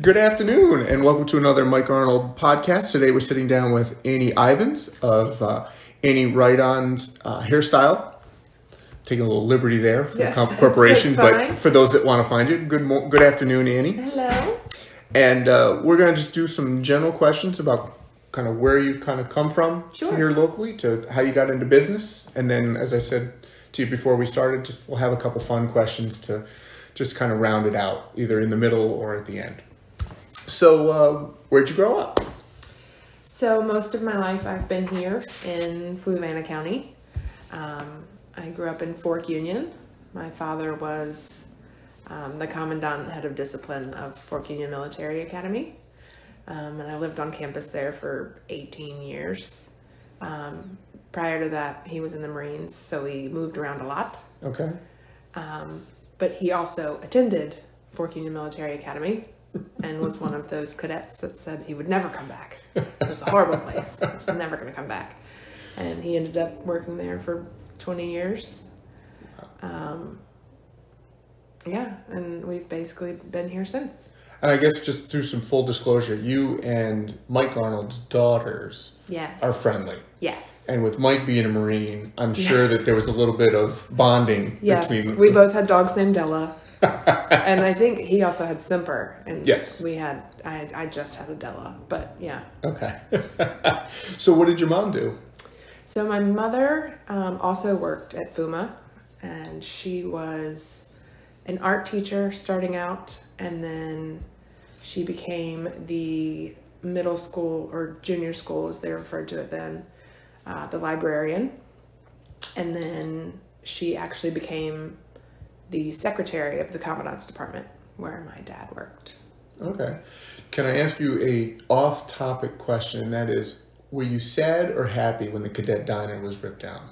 Good afternoon, and welcome to another Mike Arnold podcast. Today we're sitting down with Annie Ivens of uh, Annie Righton's uh, Hairstyle. Taking a little liberty there for Yes, the comp- corporation, but for those that want to find you, good mo- good afternoon, Annie. Hello. And uh, we're going to just do some general questions about kind of where you've kind of come from Sure. here locally to how you got into business. And then, as I said to you before we started, just we'll have a couple fun questions to just kind of round it out, either in the middle or at the end. So, uh, where'd you grow up? So most of my life I've been here in Fluvanna County. Um, I grew up in Fork Union. My father was um, the commandant head of discipline of Fork Union Military Academy. Um, and I lived on campus there for 18 years. Um, prior to that, he was in the Marines, so he moved around a lot. Okay. Um, but he also attended Fork Union Military Academy and was one of those cadets that said he would never come back. It was a horrible place. He was never going to come back. And he ended up working there for 20 years. Um, yeah, and we've basically been here since. And I guess just through some full disclosure, you and Mike Arnold's daughters Yes. are friendly. yes. And with Mike being a Marine, I'm sure that there was a little bit of bonding Yes. between. We both had dogs named Della. and I think he also had Semper. And Yes. we had, I, I just had Adela, But yeah. Okay. so, what did your mom do? So my mother um, also worked at FUMA, and she was an art teacher starting out, and then she became the middle school or junior school, as they referred to it then, uh, the librarian, and then she actually became the secretary of the commandant's department, where my dad worked. Okay. Can I ask you a off-topic question? And that is, were you sad or happy when the cadet diner was ripped down?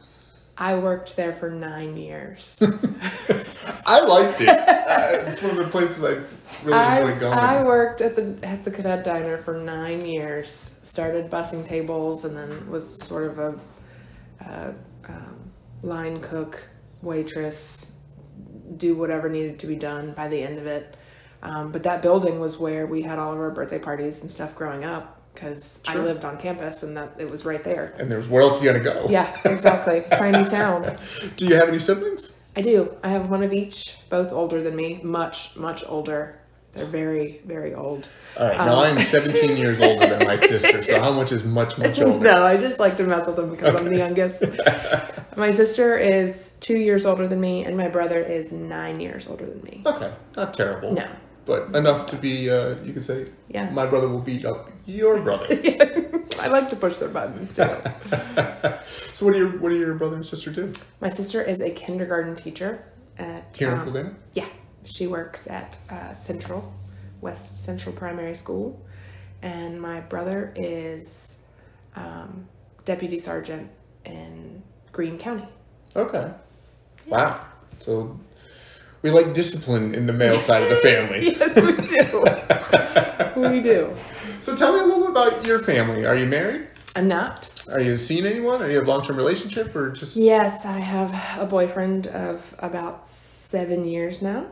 I worked there for nine years. I liked it. uh, it's one of the places I really I, enjoyed going. I worked at the at the cadet diner for nine years. Started bussing tables and then was sort of a, uh um, line cook, waitress, do whatever needed to be done by the end of it. Um, but that building was where we had all of our birthday parties and stuff growing up because I lived on campus and that it was right there. and there's where else you gotta go? Yeah, exactly. Tiny town. Do you have any siblings? I do. I have one of each, both older than me, much, much older. They're very, very old. All right. Now Um, I'm 17 years older than my sister. So how much is much much older? No, I just like to mess with them because I'm the youngest. My sister is two years older than me, and my brother is nine years older than me. Okay. Not terrible. No. But enough to be. Uh, you could say. Yeah. My brother will beat up your brother. I like to push their buttons too. so what do your what do your brother and sister do my sister is a kindergarten teacher at here in um, Yeah, she works at uh, Central, West Central Primary School, and my brother is um, deputy sergeant in Greene County. Okay. Wow. So we like discipline in the male side of the family. Yes, we do. we do. So tell me a little bit about your family. Are you married? I'm not. Are you seeing anyone? Are you a long term relationship or just Yes, I have a boyfriend of about seven years now,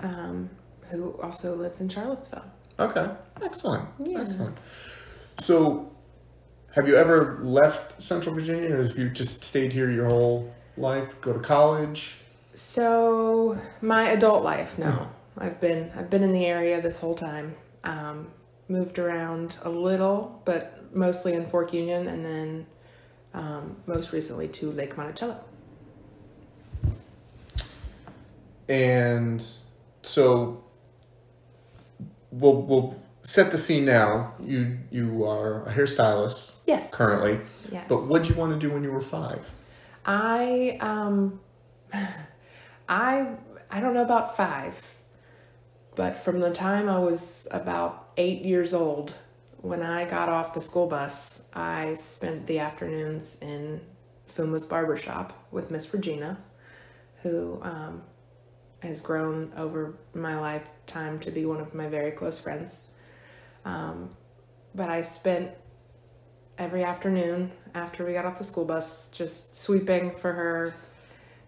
um, who also lives in Charlottesville. Okay. Excellent. Yeah. Excellent. So have you ever left Central Virginia or have you just stayed here your whole life? Go to college? So my adult life, no, I've been I've been in the area this whole time. Um, moved around a little, but mostly in Fork Union, and then um, most recently to Lake Monticello. And so we'll we'll set the scene now. You you are a hairstylist Yes. currently. Yes. But what did you want to do when you were five? I um I I don't know about 5 but from the time I was about 8 years old when I got off the school bus I spent the afternoons in FUMA's barber shop with Miss Regina who um has grown over my lifetime to be one of my very close friends. Um, but I spent every afternoon after we got off the school bus just sweeping for her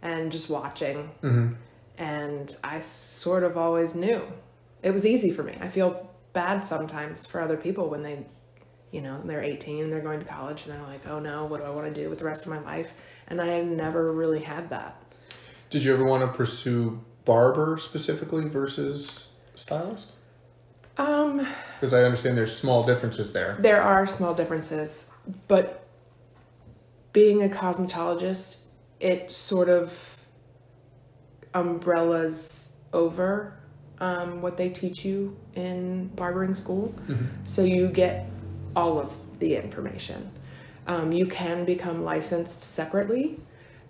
and just watching. Mm-hmm. And I sort of always knew. It was easy for me. I feel bad sometimes for other people when they, you know, they're 18 and they're going to college and they're like, oh no, what do I want to do with the rest of my life? And I never really had that. Did you ever want to pursue barber specifically versus stylist? Um, Because I understand there's small differences there. there are small differences, but being a cosmetologist, it sort of umbrellas over um, what they teach you in barbering school. So you get all of the information. Um, you can become licensed separately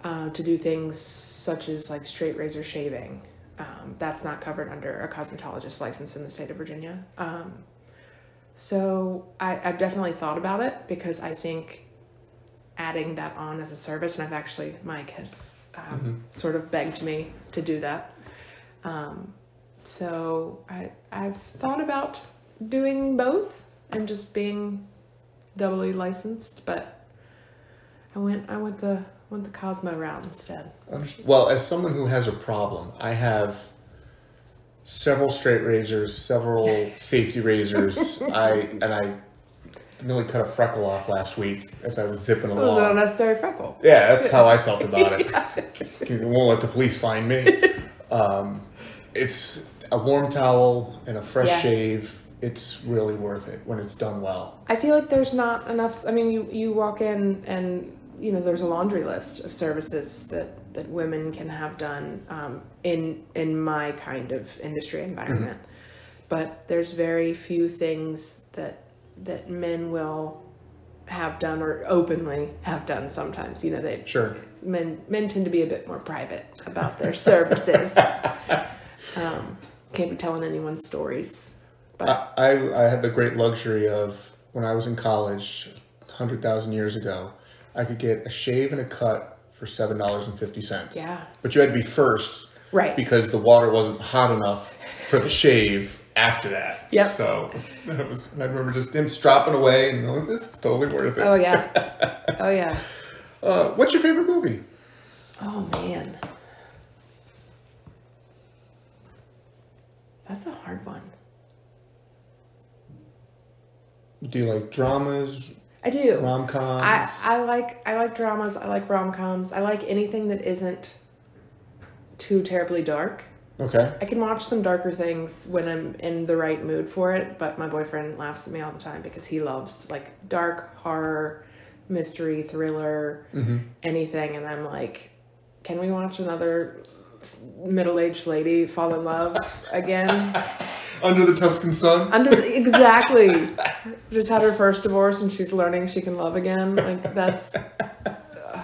uh, to do things such as like straight razor shaving. Um, that's not covered under a cosmetologist license in the state of Virginia. Um, so I, I've definitely thought about it because I think adding that on as a service, and I've actually, Mike has um, sort of begged me to do that. Um, so I, I've thought about doing both and just being doubly licensed, but I went I went the went the Cosmo route instead. Well, as someone who has a problem, I have several straight razors, several safety razors. I and I nearly cut a freckle off last week as I was zipping along. It was an unnecessary freckle. Yeah, that's how I felt about it. It won't let the police find me. Um, it's a warm towel and a fresh Yeah. shave. It's really worth it when it's done well. I feel like there's not enough. I mean, you you walk in and you know there's a laundry list of services that that women can have done um, in in my kind of industry environment, but there's very few things that that men will have done or openly have done. Sometimes, you know, they Sure. men men tend to be a bit more private about their services. um, can't be telling anyone stories, but I, I I had the great luxury of when I was in college, hundred thousand years ago, I could get a shave and a cut for seven dollars and fifty cents. Yeah. But you had to be first right. because the water wasn't hot enough for the shave after that. yeah. So that was I remember just him stropping away and going, this is totally worth it. Oh yeah. Oh yeah. Uh, what's your favorite movie? Oh man. That's a hard one. Do you like dramas, I do. rom coms? I, I like I like dramas, I like rom coms, I like anything that isn't too terribly dark. okay. I can watch some darker things when I'm in the right mood for it, but my boyfriend laughs at me all the time because he loves like dark horror, mystery, thriller, mm-hmm. anything, and I'm like, can we watch another middle-aged lady fall in love again? Under the Tuscan Sun. Under exactly, just had her first divorce and she's learning she can love again. Like that's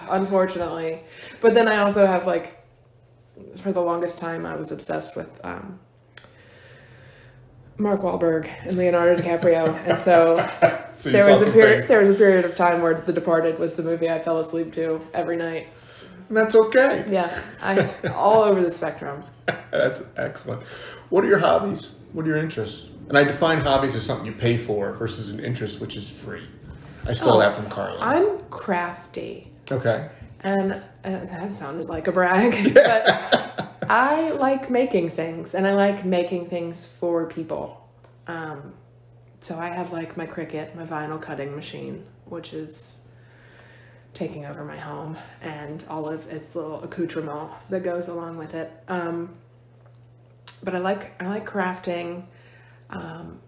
unfortunately, but then I also have like, for the longest time I was obsessed with um, Mark Wahlberg and Leonardo DiCaprio, and so So there was a period. things. There was a period of time where The Departed was the movie I fell asleep to every night. And that's okay. Yeah, I all over the spectrum. That's excellent. What are your hobbies? What are your interests? And I define hobbies as something you pay for versus an interest which is free. I stole Oh, that from Carlin. I'm crafty. okay. And uh, that sounded like a brag, but I like making things, and I like making things for people. Um, so I have like my Cricut, my vinyl cutting machine, which is taking over my home, and all of its little accoutrement that goes along with it. Um, but I like I like crafting. Um,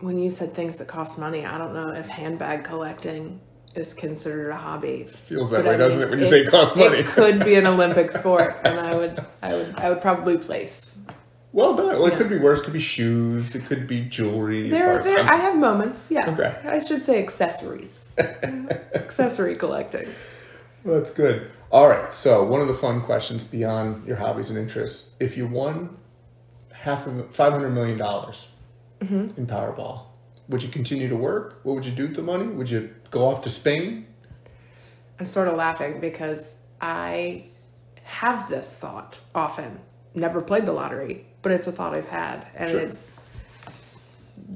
when you said things that cost money, I don't know if handbag collecting is considered a hobby. Feels that But way, I doesn't mean, it, when you say it costs money? It could be an Olympic sport, and I would, I would, I would probably place. well done. Well, it Yeah. could be worse. It could be shoes. It could be jewelry. There, there, I have moments. Yeah, Okay. I should say accessories, accessory collecting. Well, That's good. All right. So one of the fun questions beyond your hobbies and interests: if you won half of five hundred million dollars Mm-hmm. in Powerball, would you continue to work? What would you do with the money? Would you go off to Spain? I'm sort of laughing because I have this thought often. Never played the lottery, but it's a thought I've had, and Sure. it's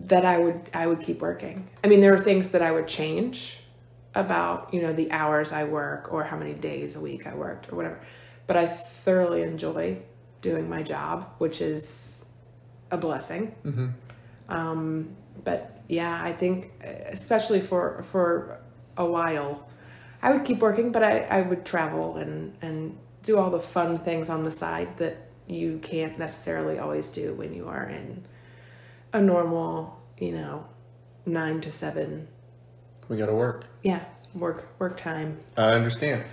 that I would I would keep working. I mean, there are things that I would change about you know the hours I work or how many days a week I worked or whatever, but I thoroughly enjoy doing my job, which is a blessing. Um, but yeah, I think especially for for a while, I would keep working, but I, I would travel and and do all the fun things on the side that you can't necessarily always do when you are in a normal, you know, nine to seven. We got to work. Yeah, work work time. I understand.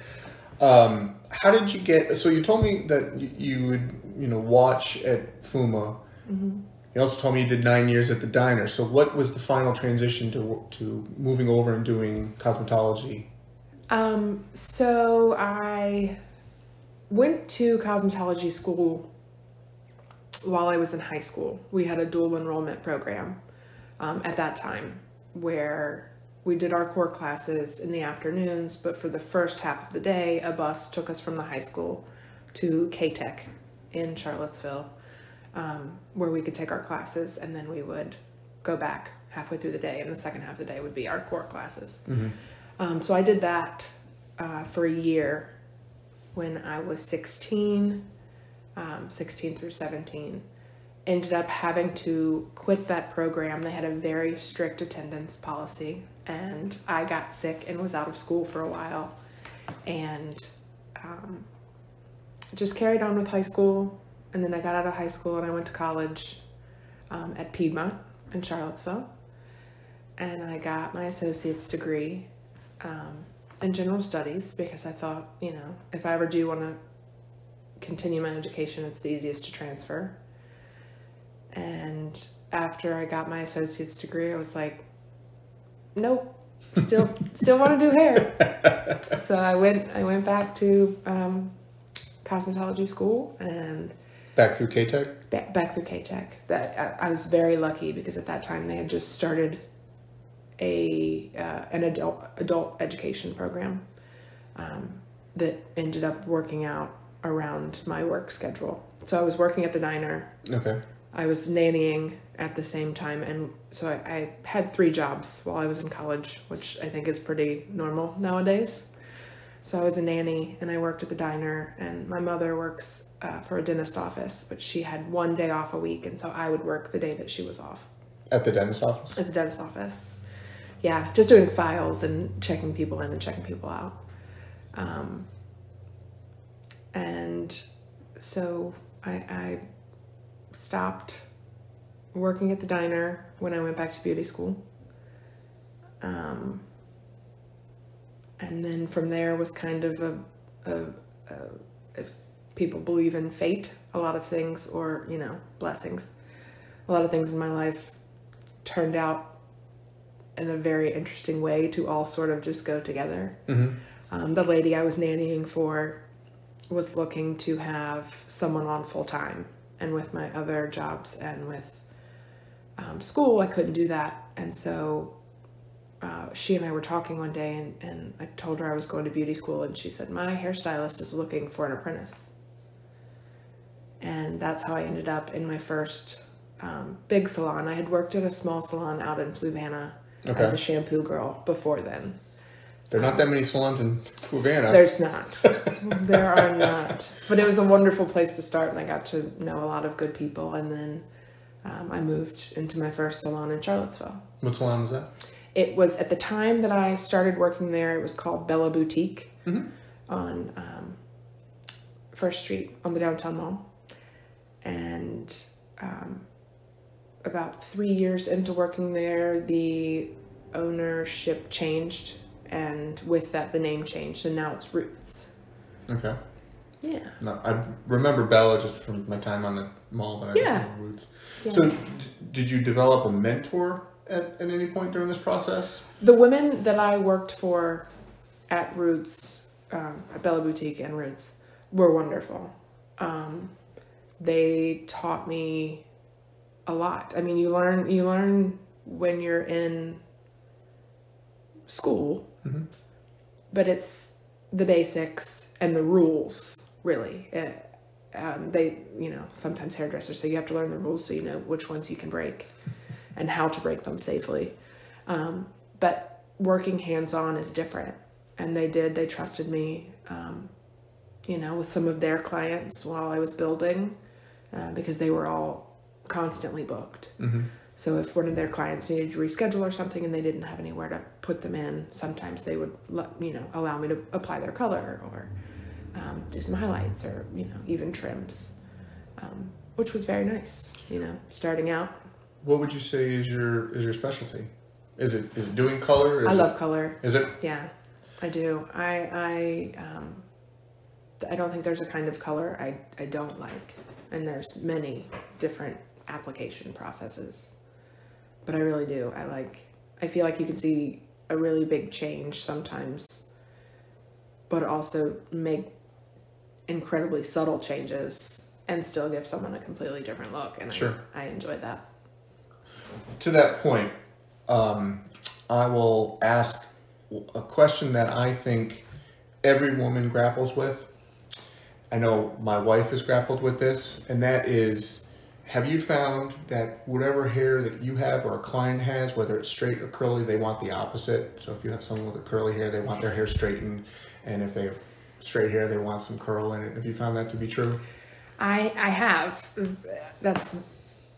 Um, how did you get? So you told me that you, you would, you know, watch at FUMA. Mm-hmm. You also told me you did nine years at the diner. So what was the final transition to to moving over and doing cosmetology? Um, so I went to cosmetology school while I was in high school. We had a dual enrollment program um, at that time where we did our core classes in the afternoons, but for the first half of the day, a bus took us from the high school to CATEC in Charlottesville, um, where we could take our classes and then we would go back halfway through the day, and the second half of the day would be our core classes. Mm-hmm. Um, so I did that uh, for a year when I was 16, um, 16 through 17. Ended up having to quit that program. They had a very strict attendance policy, and I got sick and was out of school for a while. And um, just carried on with high school. And then I got out of high school and I went to college um, at Piedmont in Charlottesville. And I got my associate's degree um, in general studies because I thought, you know, if I ever do want to continue my education, it's the easiest to transfer. And after I got my associate's degree, I was like, nope, still still want to do hair. so I went I went back to um, cosmetology school and back through CATEC. Back, back through CATEC. That I, I was very lucky because at that time they had just started a uh, an adult adult education program um, that ended up working out around my work schedule. So I was working at the diner. Okay. I was nannying at the same time, and so I, I had three jobs while I was in college, which I think is pretty normal nowadays. So I was a nanny, and I worked at the diner, and my mother works uh, for a dentist office, but she had one day off a week, and so I would work the day that she was off. At the dentist office. At the dentist office yeah, just doing files and checking people in and checking people out. Um, and so I, I stopped working at the diner when I went back to beauty school. Um, and then from there was kind of a, a, a, if people believe in fate, a lot of things, or, you know, blessings, a lot of things in my life turned out in a very interesting way to all sort of just go together. Mm-hmm. Um, the lady I was nannying for was looking to have someone on full time, and with my other jobs and with um, school, I couldn't do that. And so uh, she and I were talking one day, and, and I told her I was going to beauty school, and she said, My hairstylist is looking for an apprentice. And that's how I ended up in my first um, big salon. I had worked at a small salon out in Fluvanna okay. as a shampoo girl before then. There are not um, that many salons in Fluvanna. There's not. there are not. But it was a wonderful place to start, and I got to know a lot of good people. And then um, I moved into my first salon in Charlottesville. What salon was that? It was at the time that I started working there. It was called Bella Boutique mm-hmm. on um, First Street on the downtown mall, and um, about three years into working there, the ownership changed, and with that, the name changed, and now it's Roots. Okay. Yeah. No, I remember Bella just from my time on the mall, but I yeah. don't know Roots. Yeah. So, d- did you develop a mentor at, at any point during this process? The women that I worked for at Roots, um, at Bella Boutique and Roots, were wonderful. Um, they taught me a lot. I mean, you learn you learn when you're in school, mm-hmm. but it's the basics and the rules really. It, um, they, you know, sometimes hairdressers so you have to learn the rules so you know which ones you can break and how to break them safely. Um, but working hands on is different, and they did. They trusted me, um, you know, with some of their clients while I was building, uh, because they were all constantly booked. Mm-hmm. So if one of their clients needed to reschedule or something and they didn't have anywhere to put them in, sometimes they would let, you know allow me to apply their color or um, do some highlights or you know even trims, um, which was very nice. You know, starting out. What would you say is your is your specialty? Is it is it doing color? Is I it- love color. Is it? Yeah, I do. I I um, I don't think there's a kind of color I I don't like, and there's many different application processes, but I really do. I like. I feel like you can see a really big change sometimes, but also make incredibly subtle changes and still give someone a completely different look, and Sure. I, I enjoy that. To that point, um, I will ask a question that I think every woman grapples with. I know my wife has grappled with this, and that is have you found that whatever hair that you have or a client has, whether it's straight or curly, they want the opposite? So if you have someone with a curly hair, they want their hair straightened, and if they have straight hair, they want some curl in it. Have you found that to be true? I I have. That's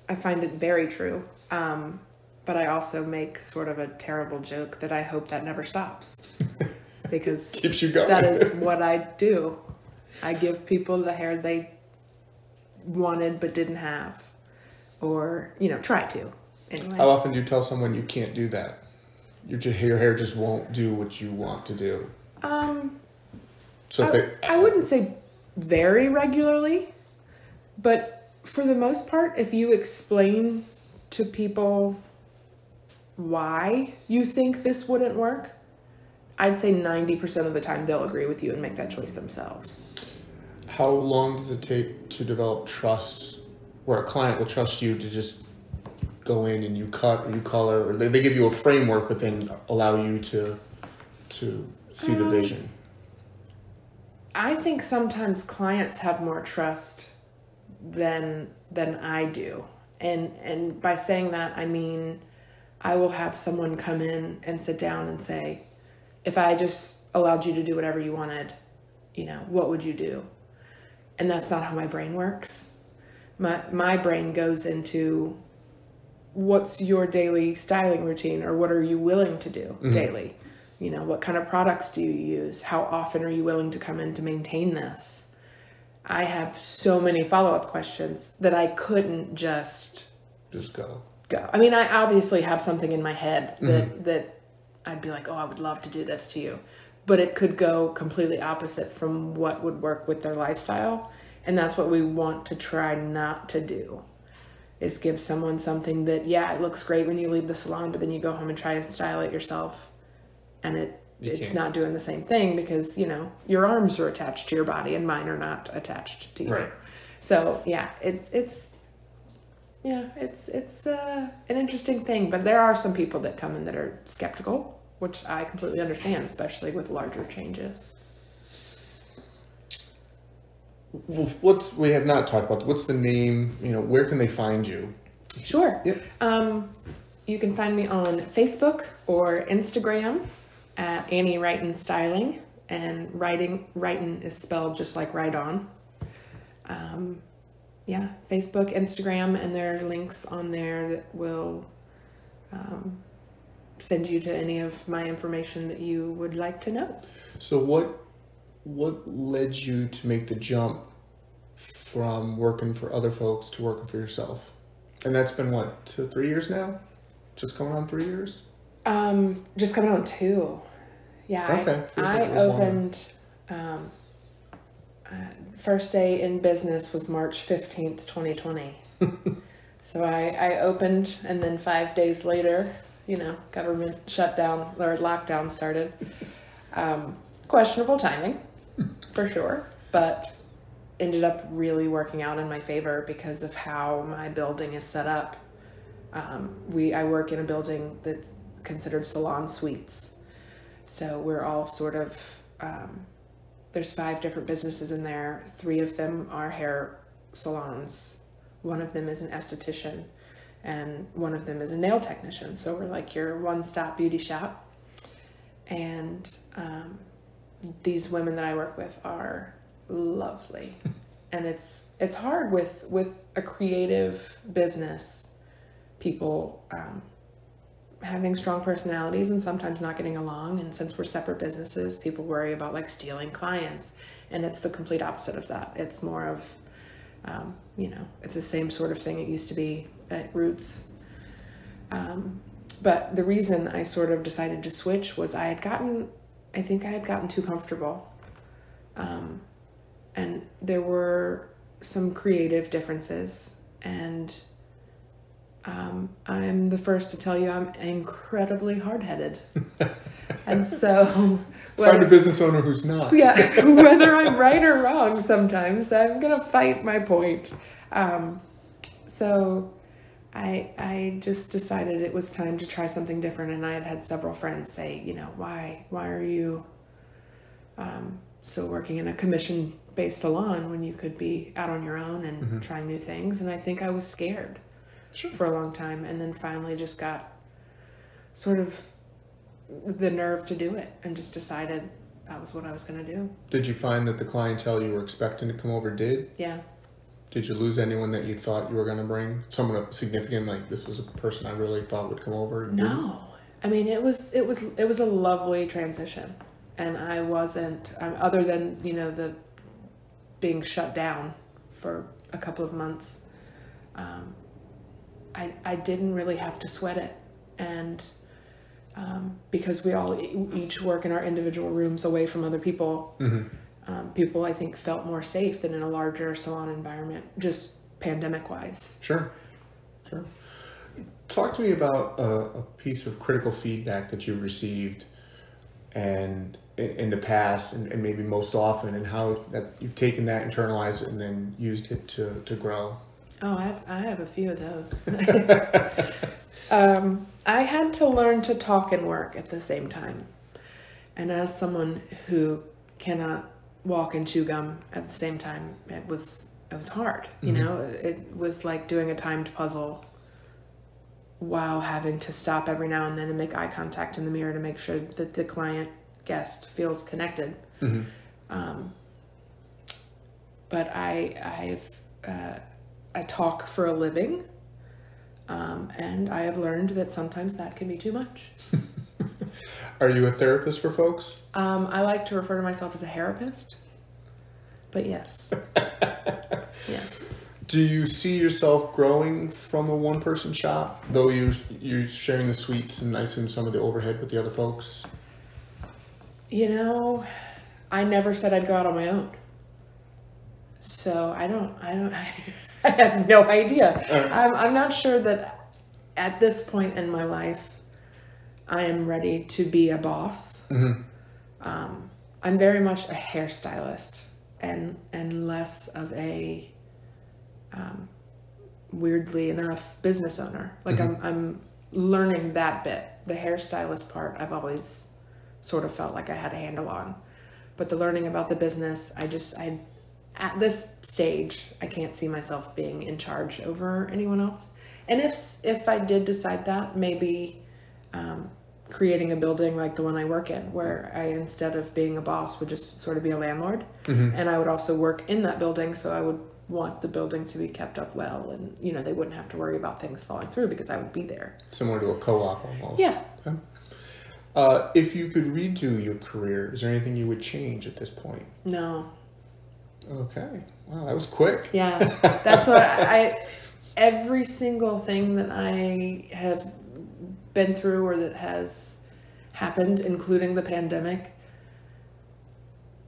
I find it very true. Um, but I also make sort of a terrible joke that I hope that never stops because Keeps you going. that is what I do. I give people the hair they wanted but didn't have, or you know, try to. Anyway, How often do you tell someone you can't do that? Your, your hair just won't do what you want to do. um, So I, they, I wouldn't say very regularly, but for the most part, if you explain to people why you think this wouldn't work, I'd say 90% of the time they'll agree with you and make that choice themselves. how long does it take to develop trust, where a client will trust you to just go in and you cut or you color, or they, they give you a framework, but then allow you to to see the Um, vision. I think sometimes clients have more trust than than I do. And and by saying that I mean I will have someone come in and sit down and say, if I just allowed you to do whatever you wanted, you know, what would you do? And that's not how my brain works. My my brain goes into what's your daily styling routine or what are you willing to do mm-hmm. daily? You know, what kind of products do you use? How often are you willing to come in to maintain this? I have so many follow up questions that I couldn't just Just go. go. I mean, I obviously have something in my head that mm-hmm. that I'd be like, "Oh, I would love to do this to you." But it could go completely opposite from what would work with their lifestyle, and that's what we want to try not to do. Is give someone something that yeah, it looks great when you leave the salon, but then you go home and try to style it yourself and it You it's can't. not doing the same thing because, you know, your arms are attached to your body and mine are not attached to you. Right. So, yeah, it's it's yeah, it's it's uh, an interesting thing, but there are some people that come in that are skeptical, which I completely understand, especially with larger changes. Well, what's we have not talked about? What's the name? You know, where can they find you? Sure. Yep. Um, you can find me on Facebook or Instagram at Annie Righton Styling, and writing Righton is spelled just like right on. Um, yeah, Facebook, Instagram, and there are links on there that will um, send you to any of my information that you would like to know. So what what led you to make the jump from working for other folks to working for yourself? And that's been what two three years now, just going on three years. Um, just coming on two. Yeah, Okay, I, I it was longer. opened. Um, uh, first day in business was March fifteenth, twenty twenty. so I I opened, and then five days later, you know, government shutdown or lockdown started. Um, questionable timing, for sure, but ended up really working out in my favor because of how my building is set up. Um, we I work in a building that's considered salon suites, so we're all sort of um, there's five different businesses in there. Three of them are hair salons. One of them is an esthetician, and one of them is a nail technician. So we're like your one-stop beauty shop. And um, these women that I work with are lovely, and it's it's hard with with a creative business people um, having strong personalities and sometimes not getting along. And since we're separate businesses, people worry about like stealing clients. And it's the complete opposite of that. It's more of, um, you know, it's the same sort of thing it used to be at Roots. Um, but the reason I sort of decided to switch was I had gotten, I think I had gotten too comfortable. Um, and there were some creative differences. And um, I'm the first to tell you I'm incredibly hard headed. and so. Find a business owner who's not. yeah, whether I'm right or wrong, sometimes I'm gonna fight my point. Um, so I I just decided it was time to try something different, and I had had several friends say, you know, why why are you um, still working in a commission based salon when you could be out on your own and Mhm. trying new things? And I think I was scared Sure. for a long time, and then finally just got sort of the nerve to do it, and just decided that was what I was gonna do. Did you find that the clientele you were expecting to come over did? Yeah. Did you lose anyone that you thought you were going to bring? Someone significant, like this was a person I really thought would come over? and didn't? No, I mean it was it was it was a lovely transition, and I wasn't um, other than you know the being shut down for a couple of months. Um, I I didn't really have to sweat it, and um, because we all e- each work in our individual rooms away from other people, Mhm. um, people I think felt more safe than in a larger salon environment, just pandemic wise. Sure, sure. Talk to me about a, a piece of critical feedback that you've received, and in, in the past, and, and maybe most often, and how that you've taken that, internalized it, and then used it to to grow. Oh, I have, I have a few of those. um, I had to learn to talk and work at the same time. And as someone who cannot walk and chew gum at the same time, it was it was hard. You Mhm. know, it was like doing a timed puzzle while having to stop every now and then and make eye contact in the mirror to make sure that the client guest feels connected. hmm Um, but I I've uh, I talk for a living, um, and I have learned that sometimes that can be too much. Are you a therapist for folks? Um, I like to refer to myself as a therapist, but yes, yes. Do you see yourself growing from a one person shop, though you're you're sharing the suites and I assume some of the overhead with the other folks? You know, I never said I'd go out on my own, so I don't. I don't. I have no idea. I'm, I'm not sure that at this point in my life, I am ready to be a boss. hmm Um, I'm very much a hairstylist and and less of a um, weirdly enough business owner. Like I'm I'm learning that bit. The hairstylist part I've always sort of felt like I had a handle on. But the learning about the business, I just I at this stage, I can't see myself being in charge over anyone else. And if if I did decide that, maybe um, creating a building like the one I work in, where I instead of being a boss would just sort of be a landlord, hmm and I would also work in that building, so I would want the building to be kept up well, and you know they wouldn't have to worry about things falling through because I would be there. Similar to a co op almost. Yeah. Okay. Uh, if you could redo your career, is there anything you would change at this point? No, Okay. Wow, that was quick. Yeah, that's what I. Every single thing that I have been through or that has happened, including the pandemic,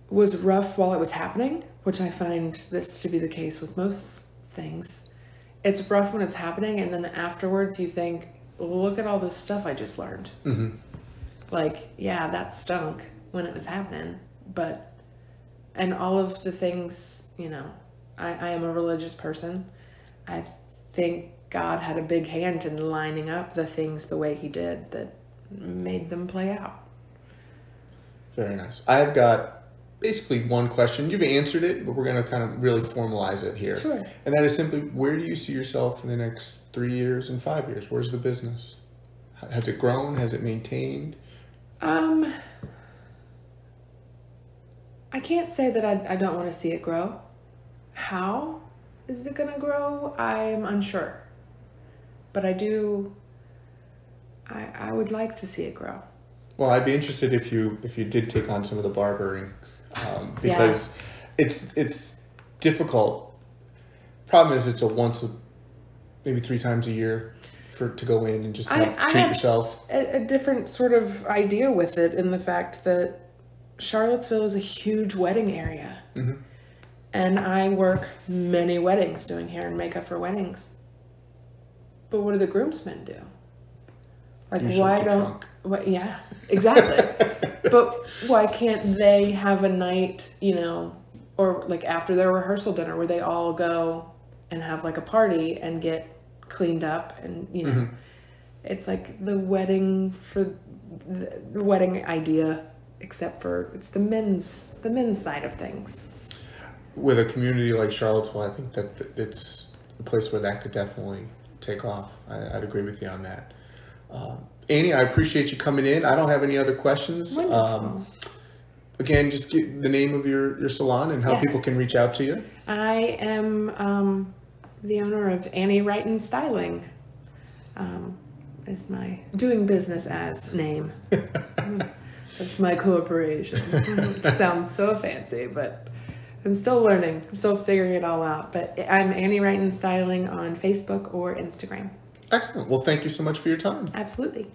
was rough while it was happening, which I find this to be the case with most things. It's rough when it's happening, and then afterwards you think, look at all this stuff I just learned. hmm Like, yeah, that stunk when it was happening, but, and all of the things, you know, I, I am a religious person. I think God had a big hand in lining up the things the way He did that made them play out. Very nice. I've got basically one question. You've answered it, but we're going to kind of really formalize it here. Sure. And that is simply where do you see yourself in the next three years and five years? Where's the business? Has it grown? Has it maintained? Um, I can't say that I, I don't want to see it grow. How is it going to grow? I'm unsure. but I do. I I would like to see it grow. Well, I'd be interested if you if you did take on some of the barbering, um, because it's it's difficult. Problem is, it's a once, a, maybe three times a year, for to go in and just I treat yourself. a, a different sort of idea with it in the fact that Charlottesville is a huge wedding area. Mhm. And I work many weddings doing hair and makeup for weddings. But what do the groomsmen do? Like, Usually why don't. What, yeah, exactly. but why can't they have a night, you know, or like after their rehearsal dinner where they all go and have like a party and get cleaned up and, you know, Mm-hmm. it's like the wedding for the wedding idea, except for it's the men's the men's side of things. With a community like Charlottesville, I think that it's a place where that could definitely take off. I, I'd agree with you on that. Um, Annie, I appreciate you coming in. I don't have any other questions. Um, again, just get the name of your, your salon and how Yes. people can reach out to you. I am um, the owner of Annie Righton Styling. Um, is my doing business as name of my corporation. Sounds so fancy, but I'm still learning. I'm still figuring it all out. But I'm Annie Righton Styling on Facebook or Instagram. Excellent. Well, thank you so much for your time. Absolutely.